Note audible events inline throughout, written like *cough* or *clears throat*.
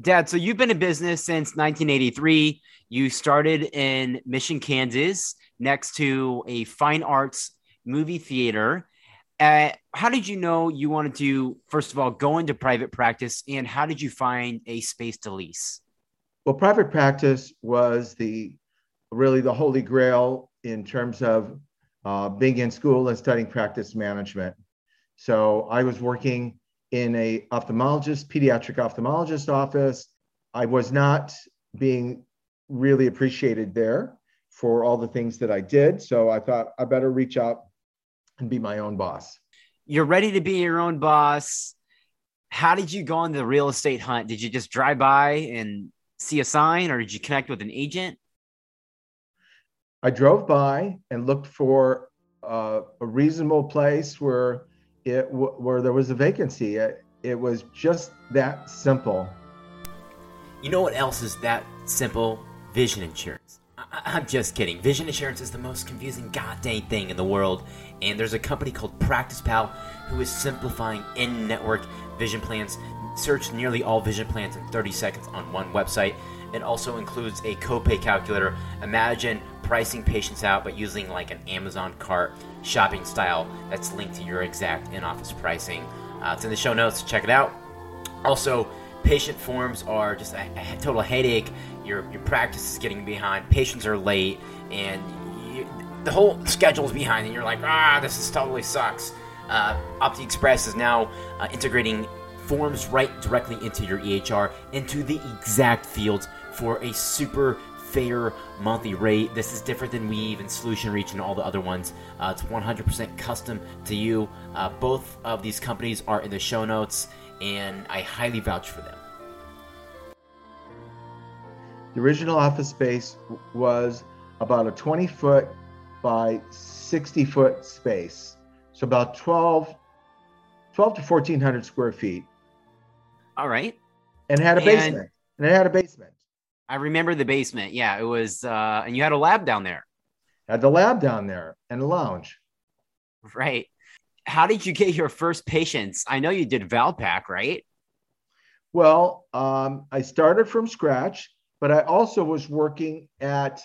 Dad, so you've been in business since 1983. You started in Mission, Kansas, next to a fine arts movie theater. Uh, how did you know you wanted to, first of all, go into private practice, and how did you find a space to lease? Well, private practice was the really the holy grail in terms of uh, being in school and studying practice management. So I was working in a ophthalmologist, pediatric ophthalmologist office. I was not being really appreciated there for all the things that I did. So I thought I better reach out and be my own boss. You're ready to be your own boss. How did you go on the real estate hunt? Did you just drive by and see a sign or did you connect with an agent? I drove by and looked for uh, a reasonable place where it where there was a vacancy. It, it was just that simple. You know what else is that simple? Vision insurance. I- am just kidding. Vision insurance is the most confusing goddamn thing in the world, and there's a company called Practice Pal who is simplifying in-network vision plans. Search nearly all vision plans in 30 seconds on one website. It also includes a copay calculator. Imagine pricing patients out, but using like an Amazon cart shopping style that's linked to your exact in office pricing. Uh, it's in the show notes. Check it out. Also, patient forms are just a, a total headache. Your, your practice is getting behind, patients are late, and you, the whole schedule is behind, and you're like, ah, this is totally sucks. Uh, Opti Express is now uh, integrating forms right directly into your EHR, into the exact fields for a super fair monthly rate. This is different than Weave and Solutionreach and all the other ones. Uh, it's 100% custom to you. Uh, both of these companies are in the show notes, and I highly vouch for them. The original office space was about a 20 foot by 60 foot space. So about 12, 12 to 1400 square feet. All right. And had a basement. And it had a basement. I remember the basement. Yeah, it was, uh, and you had a lab down there. Had the lab down there and a lounge. Right. How did you get your first patients? I know you did Valpak, right? Well, um, I started from scratch, but I also was working at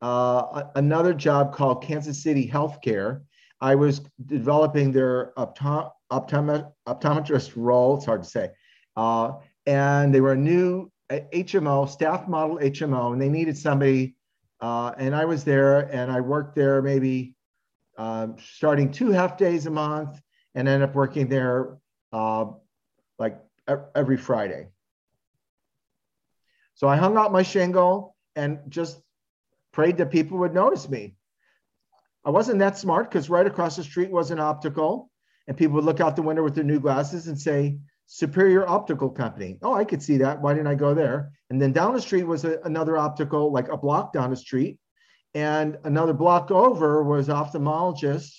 uh, another job called Kansas City Healthcare. I was developing their optom- optom- optometrist role. It's hard to say. Uh, and they were a new HMO, staff model HMO, and they needed somebody. Uh, and I was there and I worked there maybe uh, starting two half days a month and ended up working there uh, like every Friday. So I hung out my shingle and just prayed that people would notice me. I wasn't that smart because right across the street was an optical, and people would look out the window with their new glasses and say, Superior Optical Company. Oh, I could see that. Why didn't I go there? And then down the street was a, another optical, like a block down the street. And another block over was ophthalmologist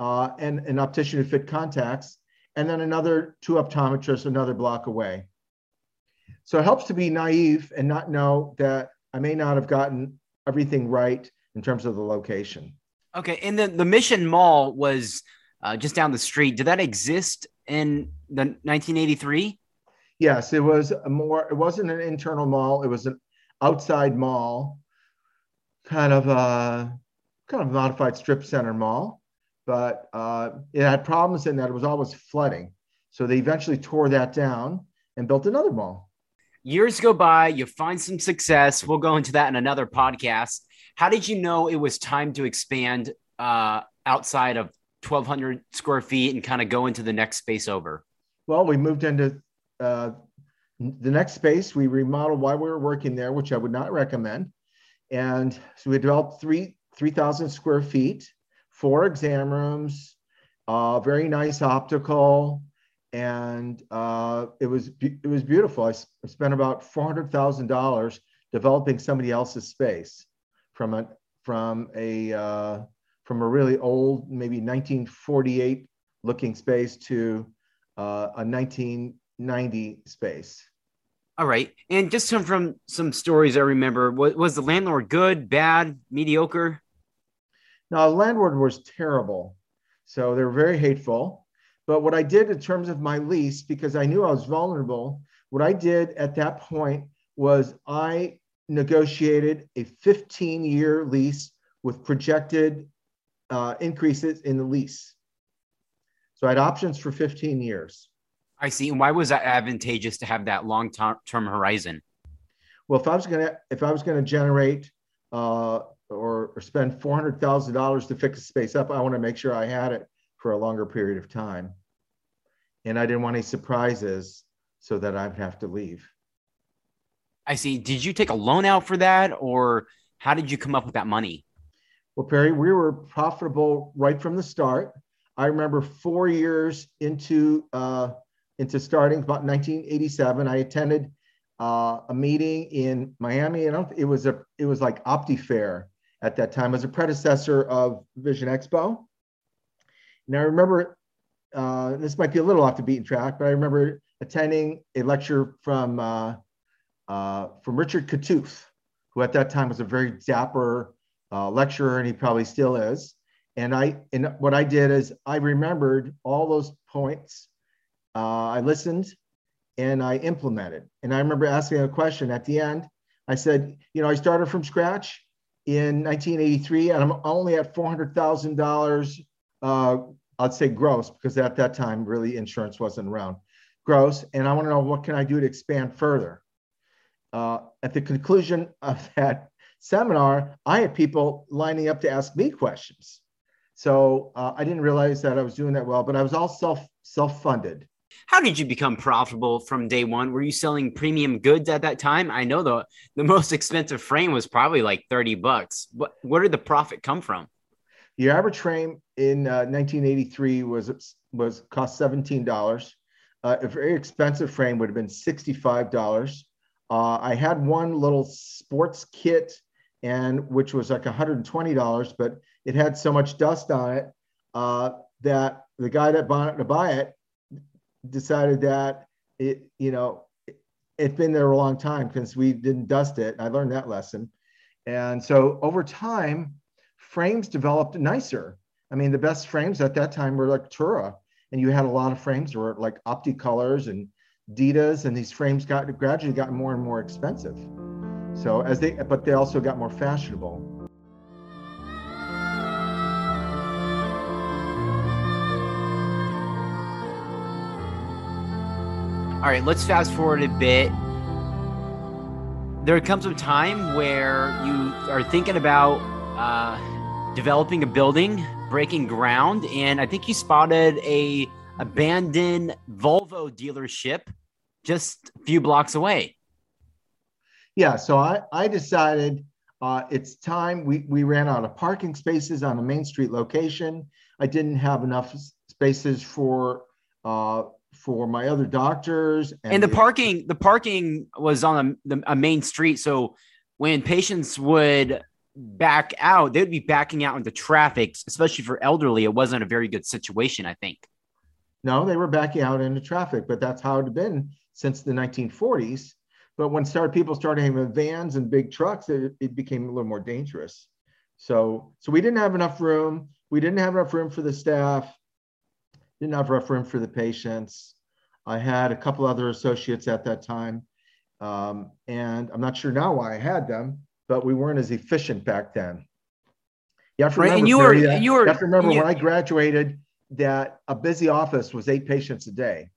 uh, and an optician who fit contacts. And then another two optometrists another block away. So it helps to be naive and not know that I may not have gotten everything right in terms of the location. Okay. And then the Mission Mall was uh, just down the street. Did that exist in the 1983? Yes, it was a more. It wasn't an internal mall. It was an outside mall, kind of a kind of modified strip center mall. But uh, it had problems in that it was always flooding. So they eventually tore that down and built another mall. Years go by, you find some success. We'll go into that in another podcast. How did you know it was time to expand uh, outside of 1,200 square feet and kind of go into the next space over? Well, we moved into uh, the next space. We remodeled while we were working there, which I would not recommend. And so we developed three 3,000 square feet, four exam rooms, uh, very nice optical, and uh, it was it was beautiful. I spent about four hundred thousand dollars developing somebody else's space from a from a uh, from a really old, maybe 1948 looking space to uh, a 1990 space. All right. And just some from some stories I remember, was, was the landlord good, bad, mediocre? Now, the landlord was terrible. So they were very hateful. But what I did in terms of my lease, because I knew I was vulnerable, what I did at that point was I negotiated a 15 year lease with projected uh, increases in the lease. So I had options for 15 years. I see. And why was that advantageous to have that long term horizon? Well, if I was gonna if I was gonna generate uh, or, or spend four hundred thousand dollars to fix the space up, I want to make sure I had it for a longer period of time, and I didn't want any surprises so that I'd have to leave. I see. Did you take a loan out for that, or how did you come up with that money? Well, Perry, we were profitable right from the start. I remember four years into uh, into starting about 1987. I attended uh, a meeting in Miami. Don't. It was a. It was like OptiFair at that time. Was a predecessor of Vision Expo. And I remember. Uh, this might be a little off the beaten track, but I remember attending a lecture from uh, uh, from Richard Kattouf, who at that time was a very dapper uh, lecturer, and he probably still is. And I and what I did is I remembered all those points. Uh, I listened and I implemented. And I remember asking a question at the end. I said, you know, I started from scratch in 1983, and I'm only at $400,000. Uh, I'd say gross because at that time, really, insurance wasn't around. Gross, and I want to know what can I do to expand further. Uh, at the conclusion of that *laughs* seminar, I had people lining up to ask me questions. So uh, I didn't realize that I was doing that well, but I was all self self funded. How did you become profitable from day one? Were you selling premium goods at that time? I know the the most *laughs* expensive frame was probably like 30 bucks. What where did the profit come from? The average frame in uh, 1983 was was cost $17. Uh, a very expensive frame would have been $65. Uh, I had one little sports kit and which was like $120, but it had so much dust on it uh, that the guy that bought it to buy it decided that it, you know, it, it's been there a long time because we didn't dust it. I learned that lesson. And so over time, frames developed nicer. I mean, the best frames at that time were like Tura, and you had a lot of frames that were like Opticolors and Ditas, and these frames got gradually got more and more expensive. So as they, but they also got more fashionable. All right, let's fast forward a bit. There comes a time where you are thinking about uh, developing a building, breaking ground, and I think you spotted a abandoned Volvo dealership just a few blocks away. Yeah, so I, I decided uh, it's time. We, we ran out of parking spaces on a Main Street location. I didn't have enough spaces for uh, for my other doctors. And, and the, the parking, the parking was on a, a main street. So when patients would back out, they'd be backing out into traffic, especially for elderly. It wasn't a very good situation, I think. No, they were backing out into traffic, but that's how it had been since the 1940s. But when started, people started having vans and big trucks, it, it became a little more dangerous. So, so we didn't have enough room. We didn't have enough room for the staff didn't have enough room for the patients. I had a couple other associates at that time. Um, and I'm not sure now why I had them, but we weren't as efficient back then. You have to remember, and you were, you, were, you have to remember you, when I graduated that a busy office was eight patients a day.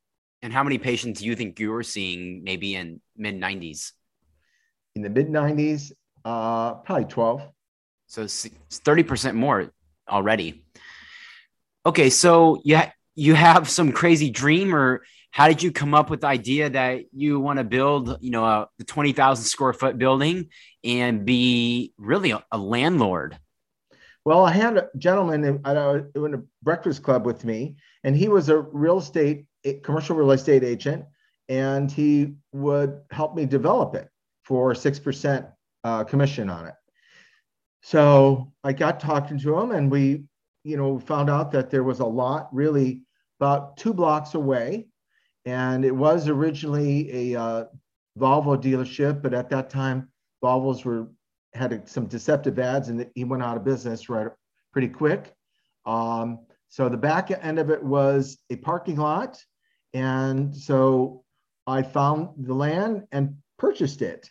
And how many patients do you think you were seeing maybe in mid 90s? In the mid 90s, uh, probably 12. So 30% more already. Okay, so yeah, you have some crazy dream or how did you come up with the idea that you want to build you know a, the 20000 square foot building and be really a, a, landlord? Well i had a gentleman in, in a breakfast club with me and he was a real estate commercial real estate agent and he would help me develop it for 6% uh, commission on it. So i got talking to him and we you know found out that there was a lot really about two blocks away. And it was originally a uh, Volvo dealership, but at that time, Volvos were had some deceptive ads, and he went out of business right pretty quick. Um, so the back end of it was a parking lot, and so I found the land and purchased it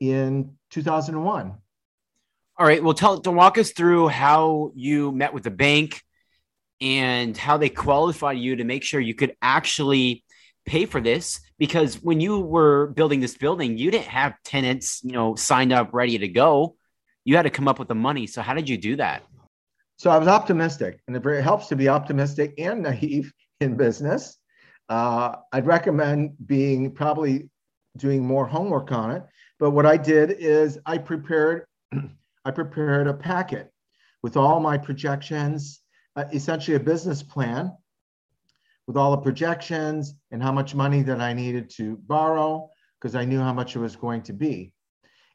in 2001. All right. Well, tell to walk us through how you met with the bank and how they qualified you to make sure you could actually pay for this. Because when you were building this building, you didn't have tenants, you know, signed up, ready to go. You had to come up with the money. So how did you do that? So I was optimistic, and it helps to be optimistic and naive in business. Uh, I'd recommend being probably doing more homework on it. But what I did is I prepared *clears throat* I prepared a packet with all my projections, uh, essentially a business plan with all the projections and how much money that I needed to borrow because I knew how much it was going to be.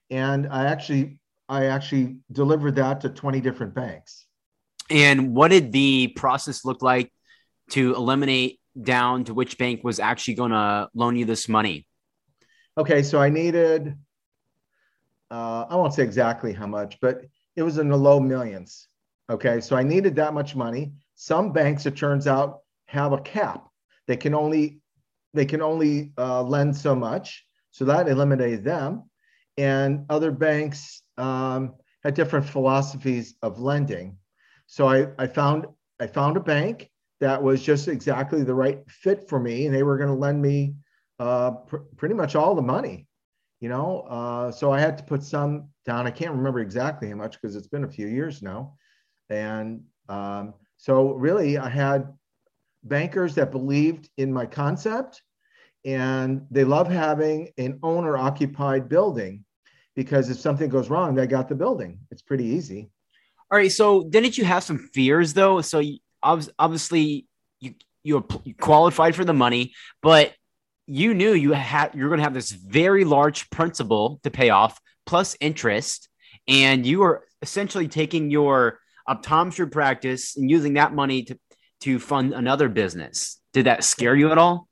And I actually I actually delivered that to 20 different banks. And what did the process look like to eliminate down to which bank was actually going to loan you this money? Okay, so I needed uh, I won't say exactly how much, but it was in the low millions. Okay, so I needed that much money. Some banks, it turns out, have a cap. They can only they can only uh, lend so much, so that eliminated them. And other banks um, had different philosophies of lending. So I, I found I found a bank that was just exactly the right fit for me, and they were going to lend me uh, pr- pretty much all the money you know uh, so i had to put some down i can't remember exactly how much because it's been a few years now and um, so really i had bankers that believed in my concept and they love having an owner occupied building because if something goes wrong they got the building. It's pretty easy. All right so didn't you have some fears though? So you, obviously you you qualified for the money but you knew you had you're going to have this very large principal to pay off plus interest and you were essentially taking your optometry practice and using that money to to fund another business did that scare you at all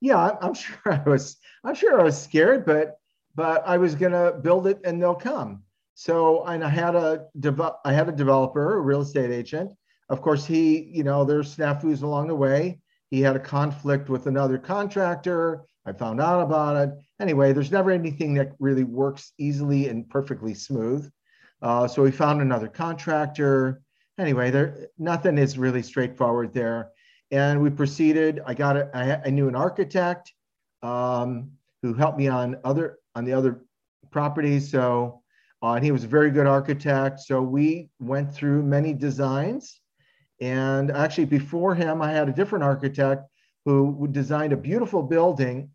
yeah i'm sure i was i'm sure i was scared but but i was to build it and they'll come so and i had a dev- i had a developer a real estate agent of course he you know there's snafus along the way he had a conflict with another contractor. I found out about it. Anyway, there's never anything that really works easily and perfectly smooth. Uh, so we found another contractor. Anyway, there nothing is really straightforward there. And we proceeded. I got it. I, knew an architect um, who helped me on other on the other properties. So, uh, and he was a very good architect. So we went through many designs and actually, before him, I had a different architect who designed a beautiful building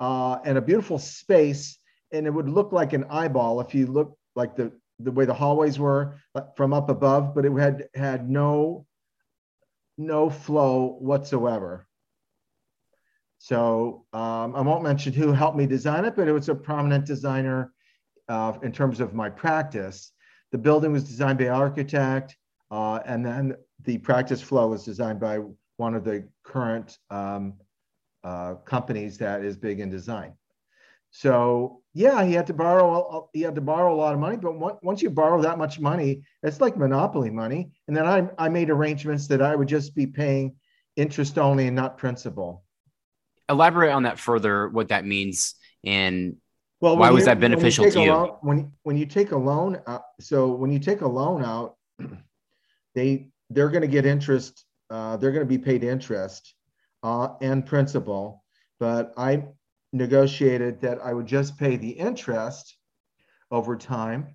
uh, and a beautiful space. And it would look like an eyeball if you look like the, the way the hallways were from up above, but it had had no no flow whatsoever. So um, I won't mention who helped me design it, but it was a prominent designer uh, in terms of my practice. The building was designed by architect, uh, and then the practice flow was designed by one of the current um, uh, companies that is big in design. So yeah, he had to borrow. He had to borrow a lot of money. But once you borrow that much money, it's like monopoly money. And then I, I made arrangements that I would just be paying interest only and not principal. Elaborate on that further. What that means and well, why was that beneficial to you? Loan, when when you take a loan, uh, so when you take a loan out, *clears throat* they they're going to get interest. Uh, they're going to be paid interest uh, and principal. But I negotiated that I would just pay the interest over time,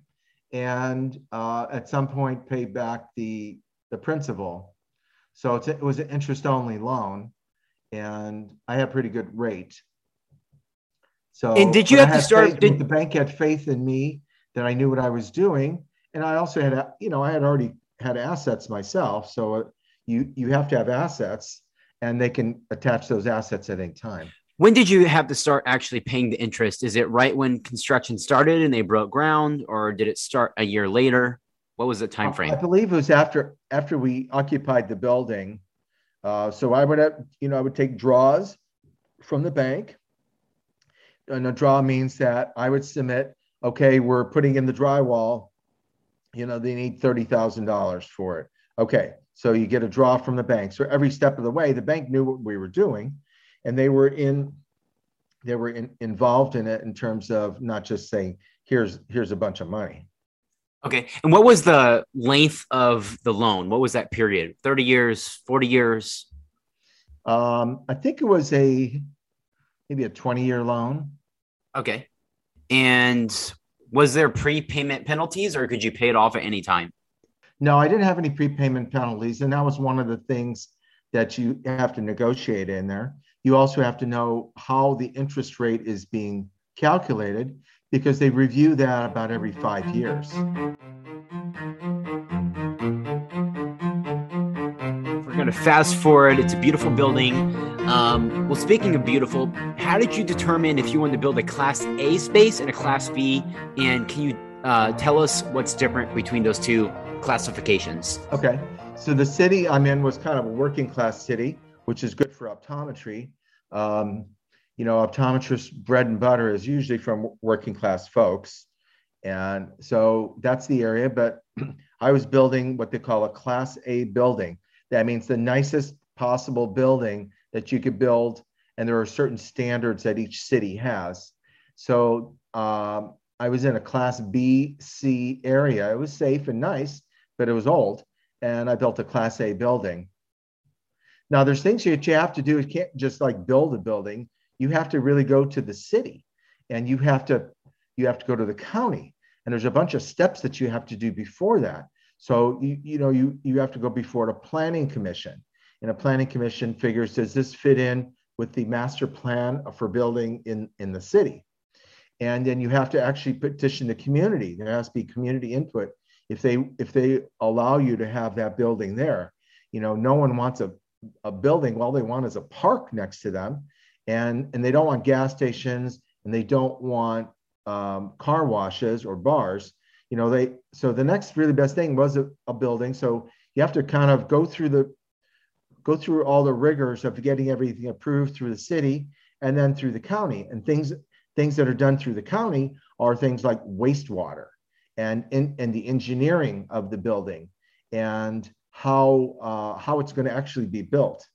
and uh, at some point pay back the the principal. So it was an interest only loan, and I had a pretty good rate. So and did you have to start? Faith, did... The bank had faith in me that I knew what I was doing, and I also had, you know, I had already had assets myself. So uh, you you have to have assets, and they can attach those assets at any time. When did you have to start actually paying the interest? Is it right when construction started and they broke ground, or did it start a year later? What was the time frame? I believe it was after after we occupied the building. Uh, so I would have, you know, I would take draws from the bank. And a draw means that I would submit, okay, we're putting in the drywall you know, they need $30,000 for it. Okay, so you get a draw from the bank. So every step of the way, the bank knew what we were doing and they were in they were in, involved in it in terms of not just saying here's here's a bunch of money. Okay. And what was the length of the loan? What was that period? 30 years, 40 years? Um, I think it was a maybe a 20 year loan. Okay. And was there prepayment penalties or could you pay it off at any time? No, I didn't have any prepayment penalties. And that was one of the things that you have to negotiate in there. You also have to know how the interest rate is being calculated because they review that about every five years. We're going to fast forward. It's a beautiful building. Um, well, speaking of beautiful, how did you determine if you wanted to build a Class A space and a Class B? And can you uh, tell us what's different between those two classifications? Okay. So the city I'm in was kind of a working class city, which is good for optometry. Um, you know, optometrist bread and butter is usually from working class folks. And so that's the area. But *clears throat* I was building what they call a class A building. That means the nicest possible building that you could build. And there are certain standards that each city has. So um, I was in a class B, C area. It was safe and nice, but it was old. And I built a class A building. Now, there's things that you have to do. You can't just like build a building. You have to really go to the city and you have to you have to go to the county. And there's a bunch of steps that you have to do before that. So you you know you you have to go before a planning commission. And a planning commission figures does this fit in with the master plan for building in in the city? And then you have to actually petition the community. There has to be community input. If they if they allow you to have that building there you know no one wants a, a building all they want is a park next to them. And and they don't want gas stations and they don't want um, car washes or bars. You know they so the next really best thing was a, a, building. So you have to kind of go through the go through all the rigors of getting everything approved through the city and then through the county. And things things that are done through the county are things like wastewater and in, and the engineering of the building. And how uh, how it's going to actually be built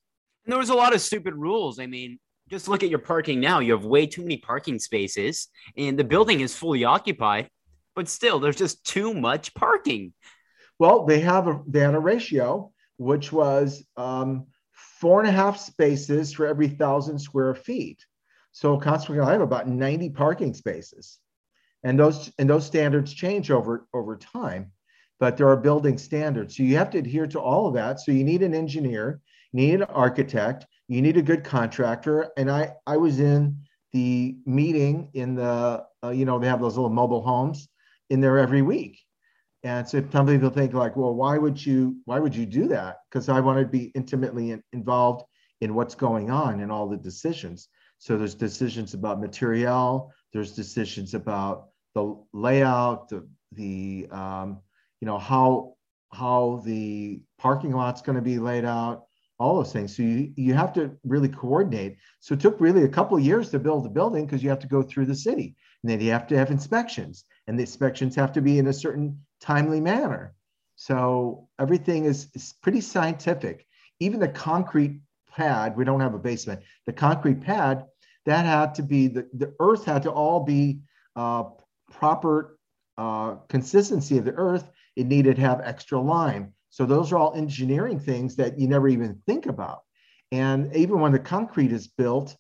and there was a lot of stupid rules i mean just look at your parking now. You have way too many parking spaces, and the building is fully occupied, but still, there's just too much parking. Well, they have a they had a ratio which was um, four and a half spaces for every thousand square feet. So consequently, I have about 90 parking spaces, and those and those standards change over over time, but there are building standards. So you have to adhere to all of that. So you need an engineer, you need an architect, you need a good contractor. And I, I was in the meeting in the, uh, you know, they have those little mobile homes in there every week. And so some people think like, well, why would you, why would you do that? Because I want to be intimately in, involved in what's going on in all the decisions. So there's decisions about material, there's decisions about the layout, the, the um, you know, how how the parking lot's going to be laid out, all those things. So you, you have to really coordinate. So it took really a couple years to build the building because you have to go through the city and then you have to have inspections and the inspections have to be in a certain timely manner. So everything is, is pretty scientific. Even the concrete pad, we don't have a basement, the concrete pad, that had to be, the, the earth had to all be uh, proper uh, consistency of the earth. It needed to have extra lime so those are all engineering things that you never even think about. And even when the concrete is built,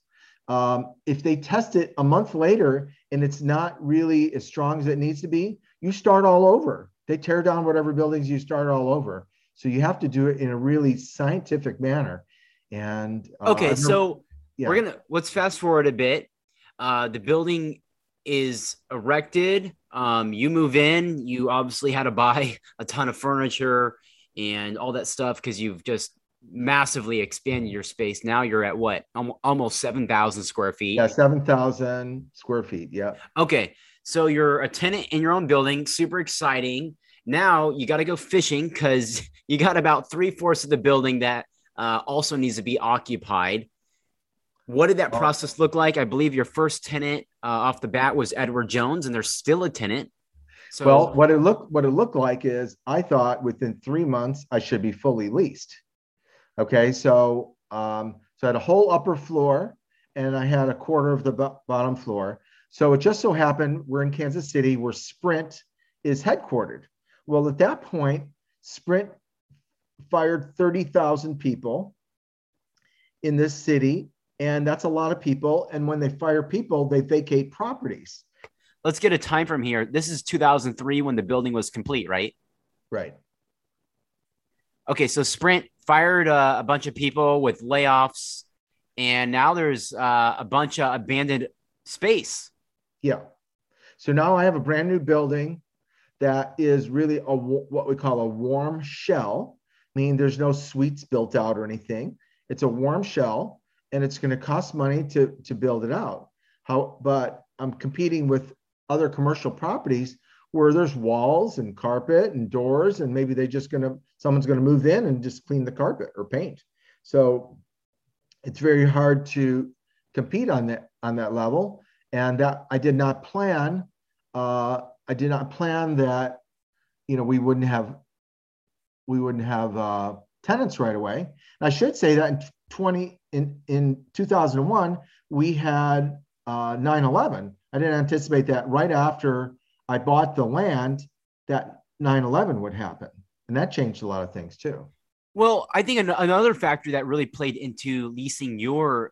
um, if they test it a month later and it's not really as strong as it needs to be, you start all over. They tear down whatever buildings you start all over. So you have to do it in a really scientific manner. And uh, okay, so yeah. we're gonna let's fast forward a bit. Uh, the building is erected. Um, you move in. You obviously had to buy *laughs* a ton of furniture and all that stuff because you've just massively expanded your space. Now you're at what? Almost 7,000 square feet. Yeah, 7,000 square feet. Yeah. Okay. So you're a tenant in your own building, super exciting. Now you got to go fishing because *laughs* you got about three fourths of the building that uh, also needs to be occupied. What did that oh. process look like? I believe your first tenant uh, off the bat was Edward Jones, and they're still a tenant. So, well, what it looked what it looked like is I thought within three months I should be fully leased. Okay, so um, so I had a whole upper floor, and I had a quarter of the bo- bottom floor. So it just so happened we're in Kansas City where Sprint is headquartered. Well, at that point, Sprint fired 30,000 people in this city, and that's a lot of people. And when they fire people, they vacate properties. Let's get a time from here. This is 2003 when the building was complete, right? Right. Okay, so Sprint fired uh, a bunch of people with layoffs, and now there's uh, a bunch of abandoned space. Yeah. So now I have a brand new building that is really a what we call a warm shell, meaning there's no suites built out or anything. It's a warm shell, and it's going to cost money to to build it out. How? But I'm competing with other commercial properties where there's walls and carpet and doors, and maybe they're just going to someone's going to move in and just clean the carpet or paint. So it's very hard to compete on that on that level. And that I did not plan. Uh, I did not plan that, you know, we wouldn't have we wouldn't have uh, tenants right away. And I should say that in 20 in in 2001 we had uh, 9/11. I didn't anticipate that right after I bought the land that 9/11 would happen, and that changed a lot of things too. Well, I think an- another factor that really played into leasing your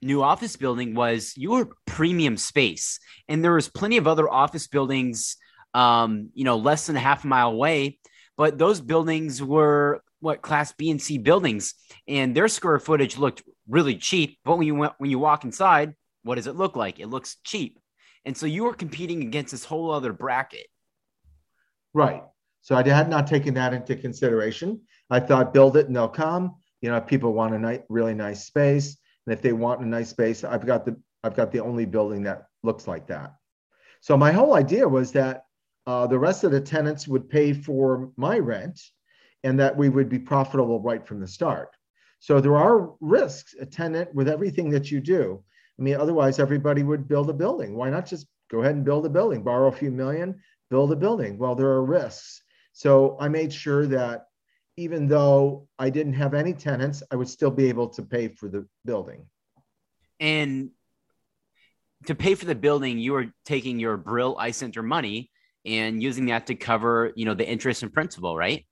new office building was your premium space, and there was plenty of other office buildings, um, you know, less than a half a mile away, but those buildings were what class B and C buildings, and their square footage looked really cheap. But when you went, when you walk inside, what does it look like? It looks cheap. And so you were competing against this whole other bracket. Right. So I had not taken that into consideration. I thought build it and they'll come. You know, if people want a nice, really nice space, and if they want a nice space, I've got the I've got the only building that looks like that. So my whole idea was that uh, the rest of the tenants would pay for my rent, and that we would be profitable right from the start. So there are risks attendant with everything that you do. I mean, otherwise everybody would build a building. Why not just go ahead and build a building, borrow a few million, build a building? Well, there are risks. So I made sure that even though I didn't have any tenants, I would still be able to pay for the building. And to pay for the building, you were taking your Brill Eye Center money and using that to cover, you know, the interest and principal, right?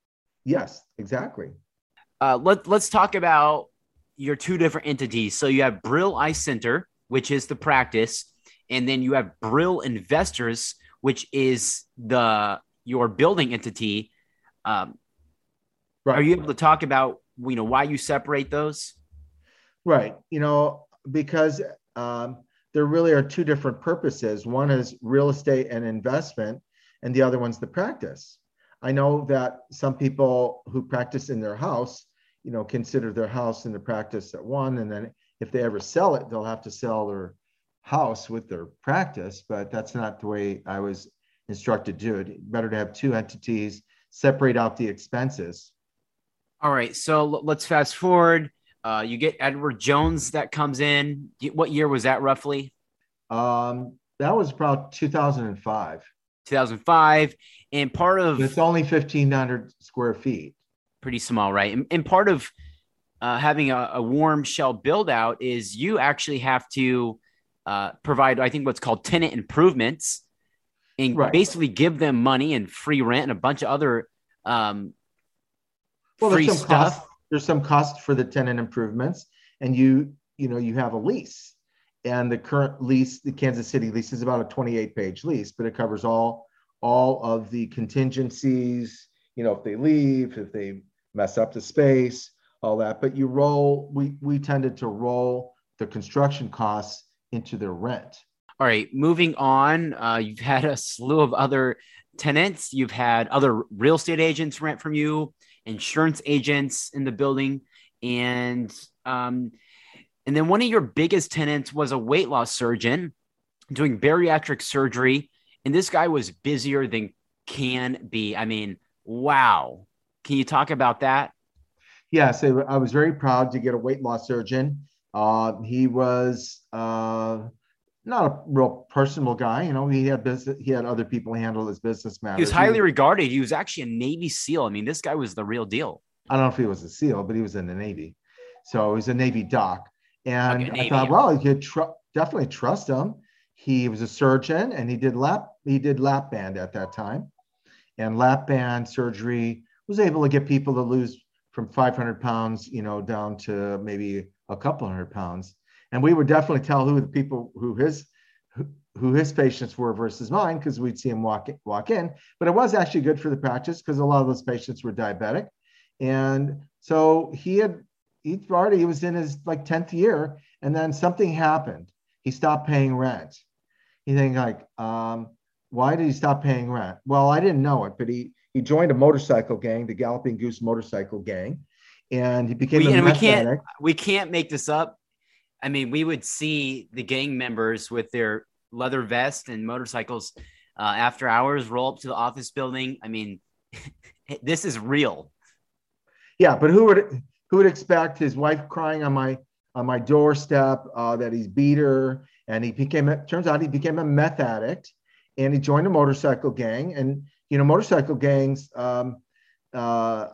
Yes, exactly. Uh, let, let's talk about your two different entities. So you have Brill Eye Center, which is the practice, and then you have Brill Investors, which is the your building entity. Um, right. Are you able to talk about you know why you separate those? Right. You know because um, there really are two different purposes. One is real estate and investment, and the other one's the practice. I know that some people who practice in their house, you know, consider their house in the practice at one, and then if they ever sell it, they'll have to sell their house with their practice. But that's not the way I was instructed to do it. Better to have two entities, separate out the expenses. All right, so let's fast forward. Uh, you get Edward Jones that comes in. What year was that roughly? Um, that was about 2005. 2005, and part of it's only 1,500 square feet. Pretty small, right? And, and part of uh, having a, a, warm shell build out is you actually have to uh, provide, I think, what's called tenant improvements, and right. basically give them money and free rent and a bunch of other um, well, free there's some stuff. Cost, there's some cost for the tenant improvements, and you you know you have a lease, and the current lease, the Kansas City lease, is about a 28 page lease, but it covers all all of the contingencies. You know, if they leave, if they mess up the space, all that. But you roll. We we tended to roll the construction costs into their rent. All right, moving on. Uh, you've had a slew of other tenants. You've had other real estate agents rent from you insurance agents in the building, and um, and then one of your biggest tenants was a weight loss surgeon doing bariatric surgery, and this guy was busier than can be. I mean, wow. Can you talk about that? Yes, I was very proud to get a weight loss surgeon. Uh, he was uh, not a real personal guy. You know, he had business, he had other people handle his business matters. He was highly he, regarded. He was actually a Navy SEAL. I mean, this guy was the real deal. I don't know if he was a SEAL, but he was in the Navy. So he was a Navy doc. And Like I thought, well, you could tr- definitely trust him. He was a surgeon and he did lap he did lap band at that time. And lap band surgery was able to get people to lose from 500 pounds, you know, down to maybe a couple hundred pounds. And we would definitely tell who the people who his who, who his patients were versus mine because we'd see him walk walk in. But it was actually good for the practice because a lot of those patients were diabetic, and so he had he already was in his like 10th year, and then something happened. He stopped paying rent. he think like, um, why did he stop paying rent? Well, I didn't know it, but he he joined a motorcycle gang, the Galloping Goose motorcycle gang, and he became We- a and we can't- addict. we can't make this up. I mean, we would see the gang members with their leather vest and motorcycles uh, after hours roll up to the office building. I mean, *laughs* this is real. Yeah, but who would who would expect his wife crying on my on my doorstep uh, that he's beat her and he became it turns out he became a meth addict and he joined a motorcycle gang and you know motorcycle gangs um, uh,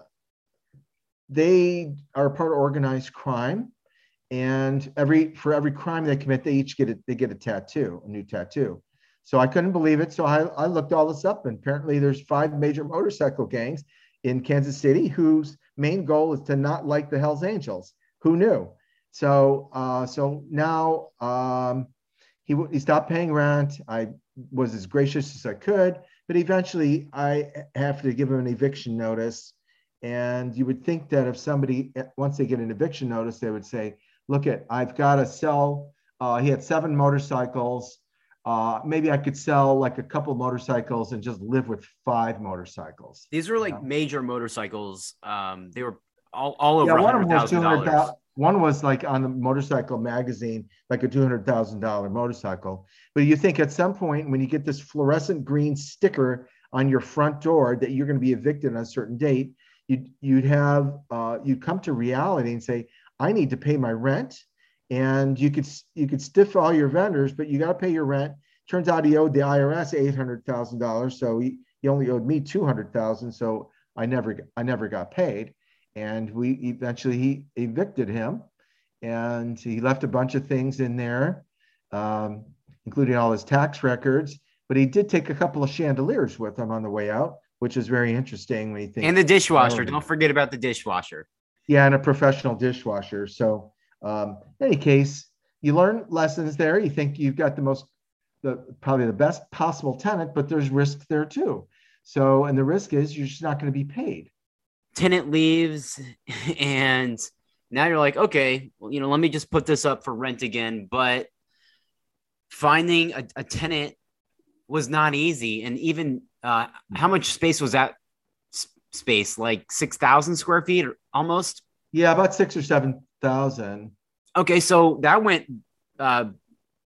they are part of organized crime and every for every crime they commit they each get a they get a tattoo a new tattoo. So i couldn't believe it so i, I looked all this up and apparently there's five major motorcycle gangs in kansas city whose main goal is to not like the hells angels. Who knew? So uh, so now um, he, he stopped paying rent. I was as gracious as i could but eventually i have to give him an eviction notice. And you would think that if somebody once they get an eviction notice they would say look at i've got to sell uh, he had seven motorcycles uh, maybe i could sell like a couple motorcycles and just live with five motorcycles These were like Yeah. major motorcycles. Um, they were all, all over yeah one of them was thousand 200,000 one was like on the motorcycle magazine like a $200000 motorcycle but you think at some point when you get this fluorescent green sticker on your front door that you're going to be evicted on a certain date you'd, you'd have uh, you'd come to reality and say i need to pay my rent and you could you could stiff all your vendors but you got to pay your rent. Turns out he owed the irs $800000 so he, he only owed me 200000 so i never i never got paid. And we eventually he evicted him and he left a bunch of things in there um, including all his tax records. But he did take a couple of chandeliers with him on the way out which is very interesting when you think And the dishwasher. Don't forget about the dishwasher. yeah and a professional dishwasher. So um, in any case you learn lessons there you think you've got the most the probably the best possible tenant but there's risk there too so and the risk is you're just not going to be paid Tenant leaves, and now you're like, okay, well, you know, let me just put this up for rent again. But finding a, a tenant was not easy, and even uh, how much space was that space? Like six thousand square feet, or almost. yeah about six or seven thousand Okay, so that went uh,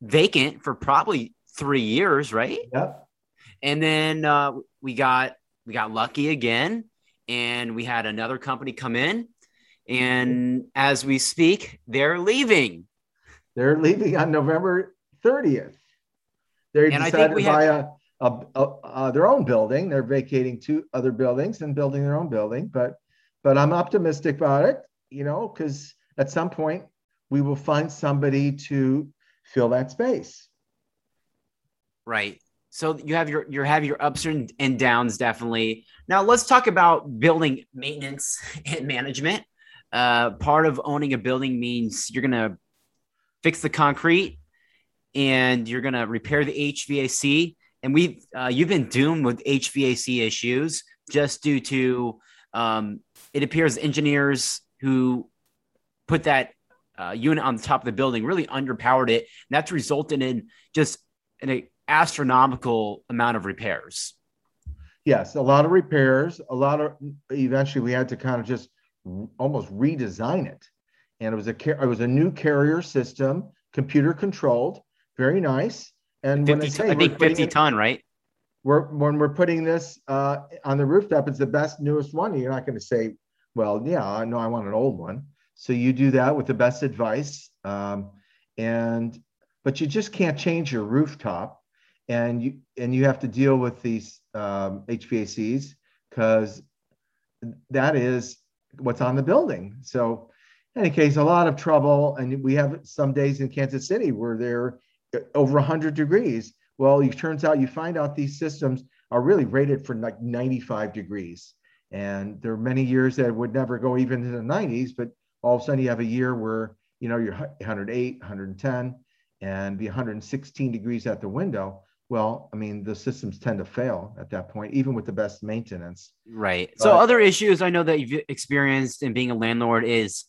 vacant for probably three years, right? yep And then uh, we got we got lucky again, and we had another company come in, and as we speak, they're leaving. They're leaving on November 30th. They And I think decided to buy a, a, a, uh, their own building. They're vacating two other buildings and building their own building. But but I'm optimistic about it, you know, because at some point we will find somebody to fill that space. Right. So you have your you have your ups and, downs definitely. Now let's talk about building maintenance *laughs* and management. Uh, part of owning a building means you're gonna fix the concrete and you're gonna repair the HVAC. And we uh, you've been doomed with HVAC issues just due to um, it appears engineers who put that uh, unit on the top of the building really underpowered it. And that's resulted in just an astronomical amount of repairs. Yes, a lot of repairs, a lot of eventually we had to kind of just almost redesign it. And it was a it was a new carrier system, computer controlled, very nice. And when 50, I say I think 50 it- ton, right? we're when we're putting this uh, on the rooftop, it's the best newest one. You're not going to say, "Well, yeah, I know I want an old one." So you do that with the best advice, um, and but you just can't change your rooftop, and you and you have to deal with these um, HVACs because that is what's on the building. So in any case, a lot of trouble. And we have some days in Kansas City where they're over 100 degrees. Well, it turns out you find out these systems are really rated for like 95 degrees. And there are many years that would never go even to the 90s, but all of a sudden you have a year where you know you're 108, 110, and be 116 degrees at the window. Well, I mean, the systems tend to fail at that point, even with the best maintenance. Right. But, so, other issues I know that you've experienced in being a landlord is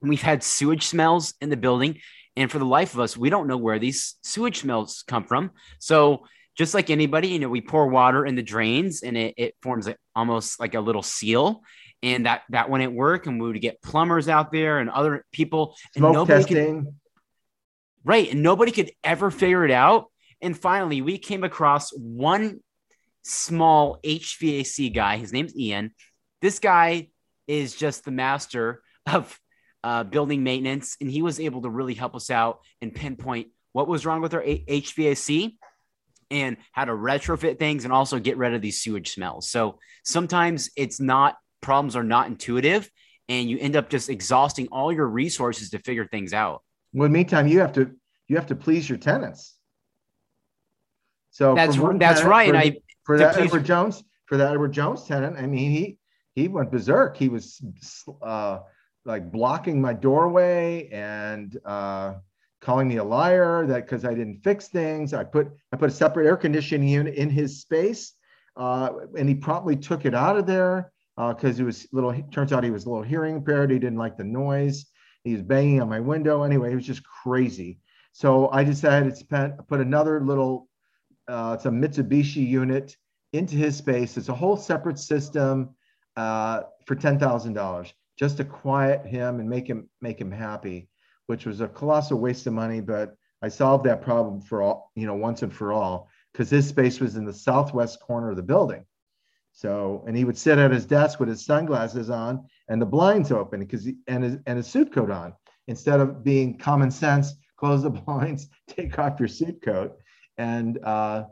we've had sewage smells in the building. And for the life of us, we don't know where these sewage smells come from. So, just like anybody, you know, we pour water in the drains and it, it forms a, almost like a little seal. And that that wouldn't work. And we would get plumbers out there and other people. Smoke and nobody testing. Could, right. And nobody could ever figure it out. And finally, we came across one small HVAC guy. His name's Ian. This guy is just the master of uh, building maintenance, and he was able to really help us out and pinpoint what was wrong with our HVAC and how to retrofit things and also get rid of these sewage smells. So sometimes it's not problems are not intuitive and you end up just exhausting all your resources to figure things out. Well, meantime, you have to you have to please your tenants. So that's that's right. For, and I for that Edward Jones for that Edward Jones tenant, I mean he he went berserk. He was uh, like blocking my doorway and uh, calling me a liar that because I didn't fix things. I put I put a separate air conditioning unit in his space, uh, and he promptly took it out of there because uh, it was little. Turns out he was a little hearing impaired. He didn't like the noise. He was banging on my window. Anyway, he was just crazy. So I decided to spend, put another little. Uh, it's a Mitsubishi unit into his space. It's a whole separate system uh, for ten thousand dollars just to quiet him and make him make him happy, which was a colossal waste of money. But I solved that problem for all, you know, once and for all, because his space was in the southwest corner of the building. So, and he would sit at his desk with his sunglasses on and the blinds open because and his and his suit coat on instead of being common sense, close the *laughs* blinds, take off your suit coat, and uh,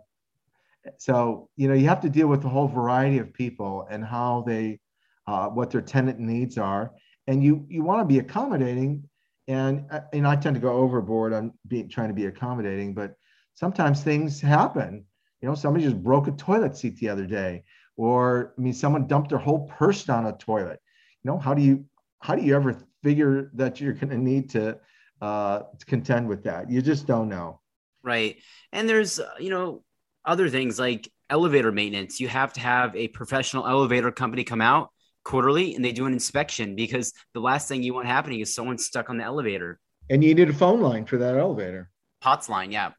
so you know you have to deal with the whole variety of people and how they uh, what their tenant needs are, and you you want to be accommodating. And uh, and I tend to go overboard on being trying to be accommodating, but sometimes things happen. You know, somebody just broke a toilet seat the other day, or I mean, someone dumped their whole purse down a toilet. You know, how do you how do you ever figure that you're going to need to uh, to contend with that? You just don't know. Right, and there's uh, you know other things like elevator maintenance. You have to have a professional elevator company come out quarterly and they do an inspection because the last thing you want happening is someone stuck on the elevator. And you need a phone line for that elevator. POTS line, yeah.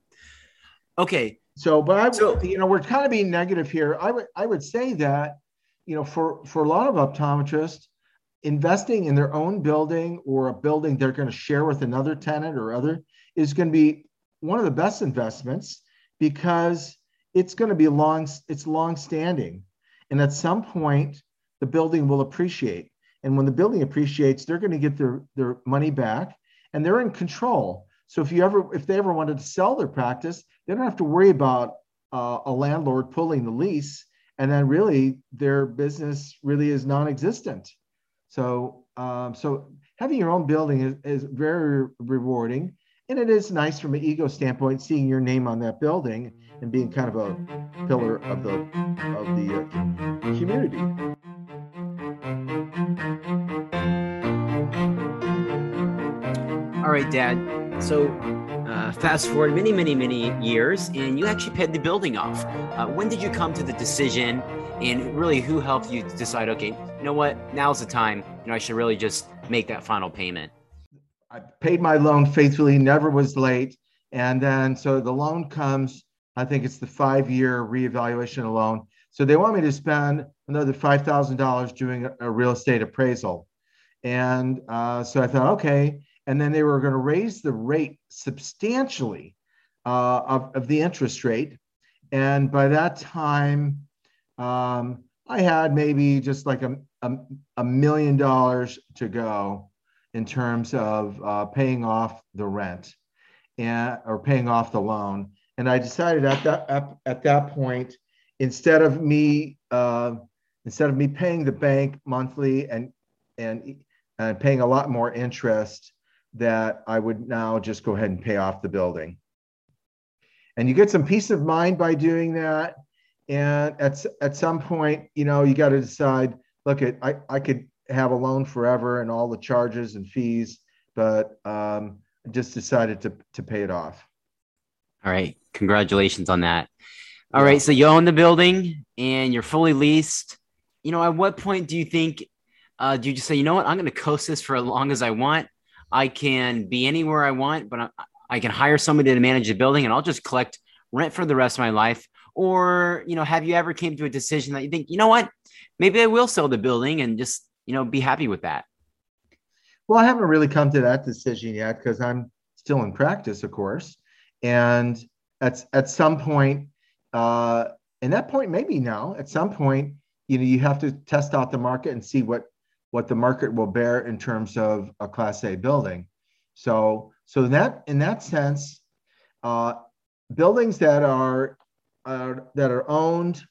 Okay. So, but I, so, you know, we're kind of being negative here. I would, I would say that, you know, for for a lot of optometrists, investing in their own building or a building they're going to share with another tenant or other is going to be one of the best investments because it's going to be long, it's long standing, and at some point, the building will appreciate. And when the building appreciates, they're going to get their, their money back and they're in control. So if you ever, if they ever wanted to sell their practice, they don't have to worry about uh, a landlord pulling the lease. And then really their business really is non-existent. So, um, so having your own building is, is very rewarding. And it is nice from an ego standpoint, seeing your name on that building and being kind of a pillar of the, of the uh, community. All right, Dad. So, uh, fast forward many, many, many years, and you actually paid the building off. Uh, when did you come to the decision, and really, who helped you decide? Okay, you know what? Now's the time. You know, I should really just make that final payment. I paid my loan faithfully, never was late, and then so the loan comes. I think it's the five-year reevaluation loan. So they want me to spend another five thousand dollars doing a real estate appraisal, and uh, so I thought, okay and then they were going to raise the rate substantially uh, of, of the interest rate. And by that time, um, I had maybe just like a, a, a, million dollars to go in terms of uh, paying off the rent and or paying off the loan. And I decided at that at, at that point, instead of me uh, instead of me paying the bank monthly and and and paying a lot more interest that I would now just go ahead and pay off the building. And you get some peace of mind by doing that. And at, at some point, you know, you got to decide, look at, I, I could have a loan forever and all the charges and fees, but um, just decided to, to pay it off. All right. Congratulations on that. All yeah. right. So you own the building and you're fully leased. You know, at what point do you think, uh, do you just say, you know what, I'm going to coast this for as long as I want? I can be anywhere I want, but I, I can hire somebody to manage the building and I'll just collect rent for the rest of my life. Or, you know, have you ever came to a decision that you think, you know what, maybe I will sell the building and just, you know, be happy with that? Well, I haven't really come to that decision yet because I'm still in practice, of course. And at, at some point, uh, and that point maybe now, at some point, you know, you have to test out the market and see what what the market will bear in terms of a Class A building. So, so that in that sense, uh, buildings that are uh, that are owned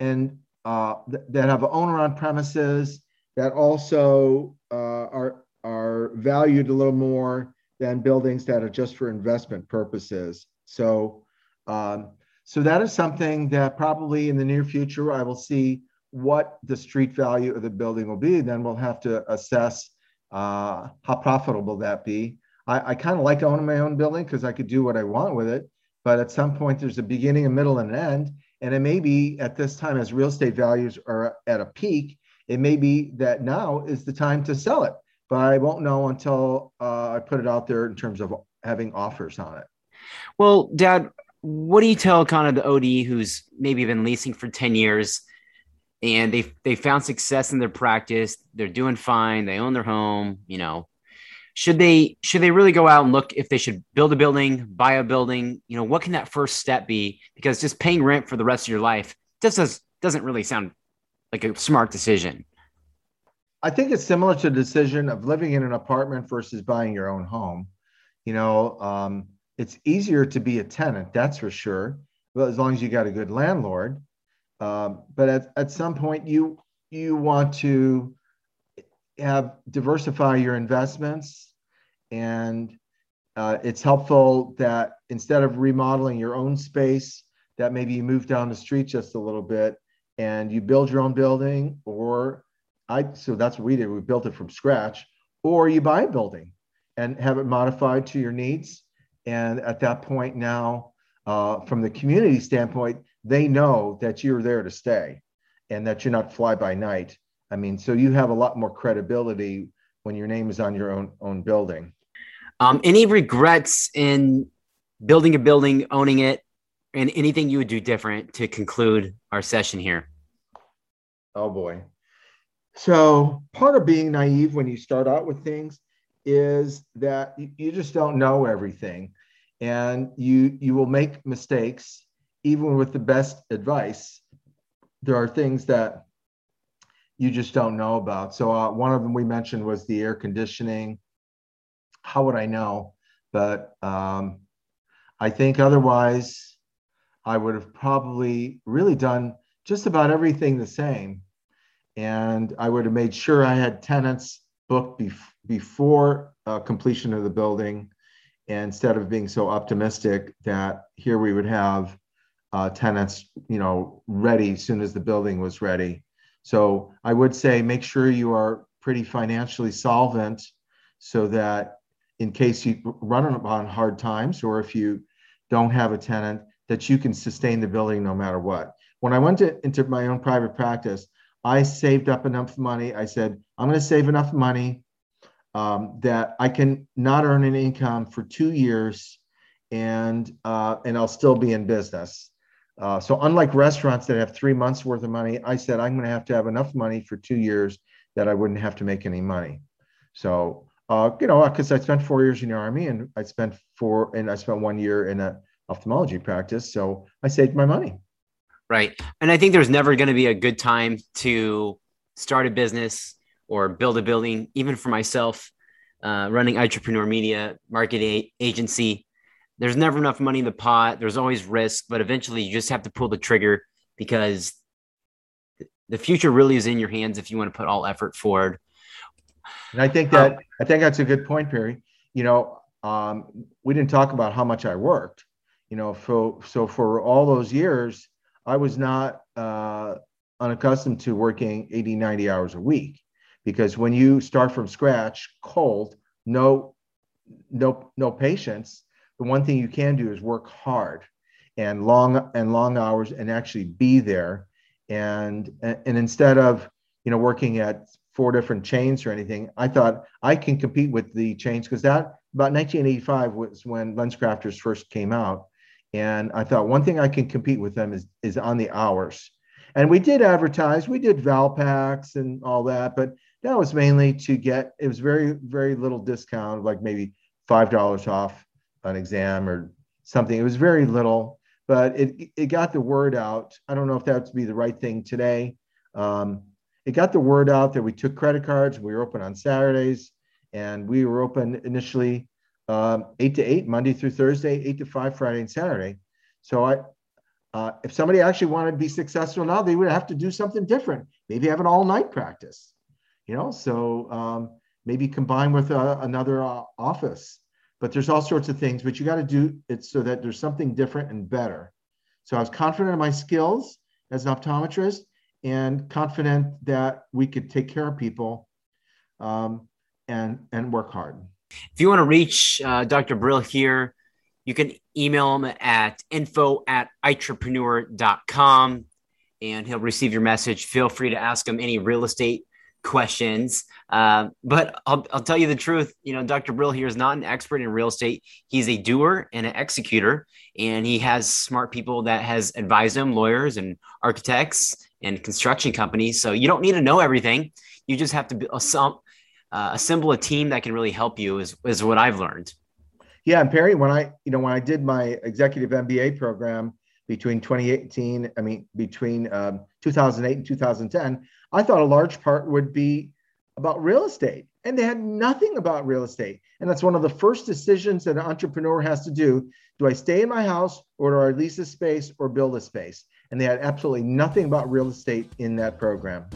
and uh, th- that have an owner on premises that also uh, are are valued a little more than buildings that are just for investment purposes. So, um, so that is something that probably in the near future I will see what the street value of the building will be, then we'll have to assess uh, how profitable that be. I, I kind of like owning my own building because I could do what I want with it. But at some point, there's a beginning, a middle, and an end. And it may be at this time, as real estate values are at a peak, it may be that now is the time to sell it. But I won't know until uh, I put it out there in terms of having offers on it. Well, Dad, what do you tell kind of the OD who's maybe been leasing for 10 years? And they they found success in their practice. They're doing fine. They own their home. You know, should they should they really go out and look if they should build a building, buy a building? You know, what can that first step be? Because just paying rent for the rest of your life just does, doesn't really sound like a smart decision. I think it's similar to the decision of living in an apartment versus buying your own home. You know, um, it's easier to be a tenant, that's for sure. But as long as you got a good landlord, um, but at, at some point, you you want to have diversify your investments, and uh, it's helpful that instead of remodeling your own space, that maybe you move down the street just a little bit and you build your own building, or I so that's what we did. We built it from scratch, or you buy a building and have it modified to your needs. And at that point, now uh, from the community standpoint, they know that you're there to stay and that you're not fly by night. I mean, so you have a lot more credibility when your name is on your own own building. Um, any regrets in building a building, owning it, and anything you would do different to conclude our session here? Oh boy. So part of being naive when you start out with things is that you just don't know everything and you you will make mistakes even with the best advice, there are things that you just don't know about. So uh, one of them we mentioned was the air conditioning. How would I know? But um, I think otherwise, I would have probably really done just about everything the same. And I would have made sure I had tenants booked bef- before uh, completion of the building. Instead of being so optimistic that here we would have uh, tenants, you know, ready as soon as the building was ready. So I would say make sure you are pretty financially solvent so that in case you run upon hard times or if you don't have a tenant, that you can sustain the building no matter what. When I went to, into my own private practice, I saved up enough money. I said, I'm going to save enough money um, that I can not earn an income for two years and uh, and I'll still be in business. Uh, so unlike restaurants that have three months worth of money, I said I'm going to have to have enough money for two years that I wouldn't have to make any money. So uh, you know, because I spent four years in the army and I spent four and I spent one year in a ophthalmology practice, so I saved my money. Right, and I think there's never going to be a good time to start a business or build a building. Even for myself, uh, running entrepreneur media marketing agency there's never enough money in the pot. There's always risk, but eventually you just have to pull the trigger because the future really is in your hands if you want to put all effort forward. And I think that I think that's a good point, Perry. You know, um, we didn't talk about how much I worked. You know, so so for all those years, I was not uh, unaccustomed to working 80, 90 hours a week because when you start from scratch, cold, no, no, no patients, the one thing you can do is work hard and long and long hours and actually be there. And and instead of you know working at four different chains or anything, I thought I can compete with the chains because that about 1985 was when LensCrafters first came out. And I thought one thing I can compete with them is is on the hours. And we did advertise, we did Valpaks and all that, but that was mainly to get it was very very little discount, like maybe five dollars off an exam or something. It was very little, but it it got the word out. I don't know if that would be the right thing today. Um, it got the word out that we took credit cards. We were open on Saturdays, and we were open initially um, eight to eight Monday through Thursday, eight to five Friday and Saturday. So I, uh, if somebody actually wanted to be successful now, they would have to do something different. Maybe have an all night practice you know so um, maybe combine with uh, another uh, office but there's all sorts of things but you got to do it so that there's something different and better. So i was confident in my skills as an optometrist and confident that we could take care of people um, and and work hard. If you want to reach uh, dr brill here you can email him at info at entrepreneur.com and he'll receive your message. Feel free to ask him any real estate questions. Uh, but I'll, I'll tell you the truth. You know, Dr. Brill here is not an expert in real estate. He's a doer and an executor, and he has smart people that has advised him, lawyers and architects and construction companies. So you don't need to know everything. You just have to assemble, uh, assemble a team that can really help you. Is is what I've learned. Yeah, and Perry, when I you know when I did my executive MBA program between 2018, I mean between um, 2008 and 2010 I thought a large part would be about real estate. And they had nothing about real estate. And that's one of the first decisions that an entrepreneur has to do. Do I stay in my house or do I lease a space or build a space? And they had absolutely nothing about real estate in that program.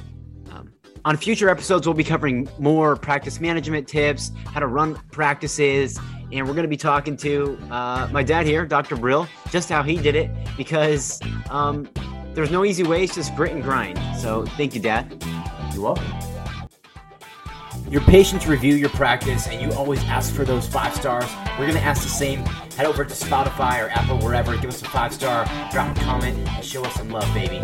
Um, on future episodes, we'll be covering more practice management tips, how to run practices, and we're going to be talking to uh, my dad here, Dr. Brill, just how he did it because um, there's no easy way, it's just grit and grind. So thank you, Dad. You're welcome. Your patients review your practice and you always ask for those five stars. We're going to ask the same. Head over to Spotify or Apple, wherever. Give us a five star, drop a comment, and show us some love, baby.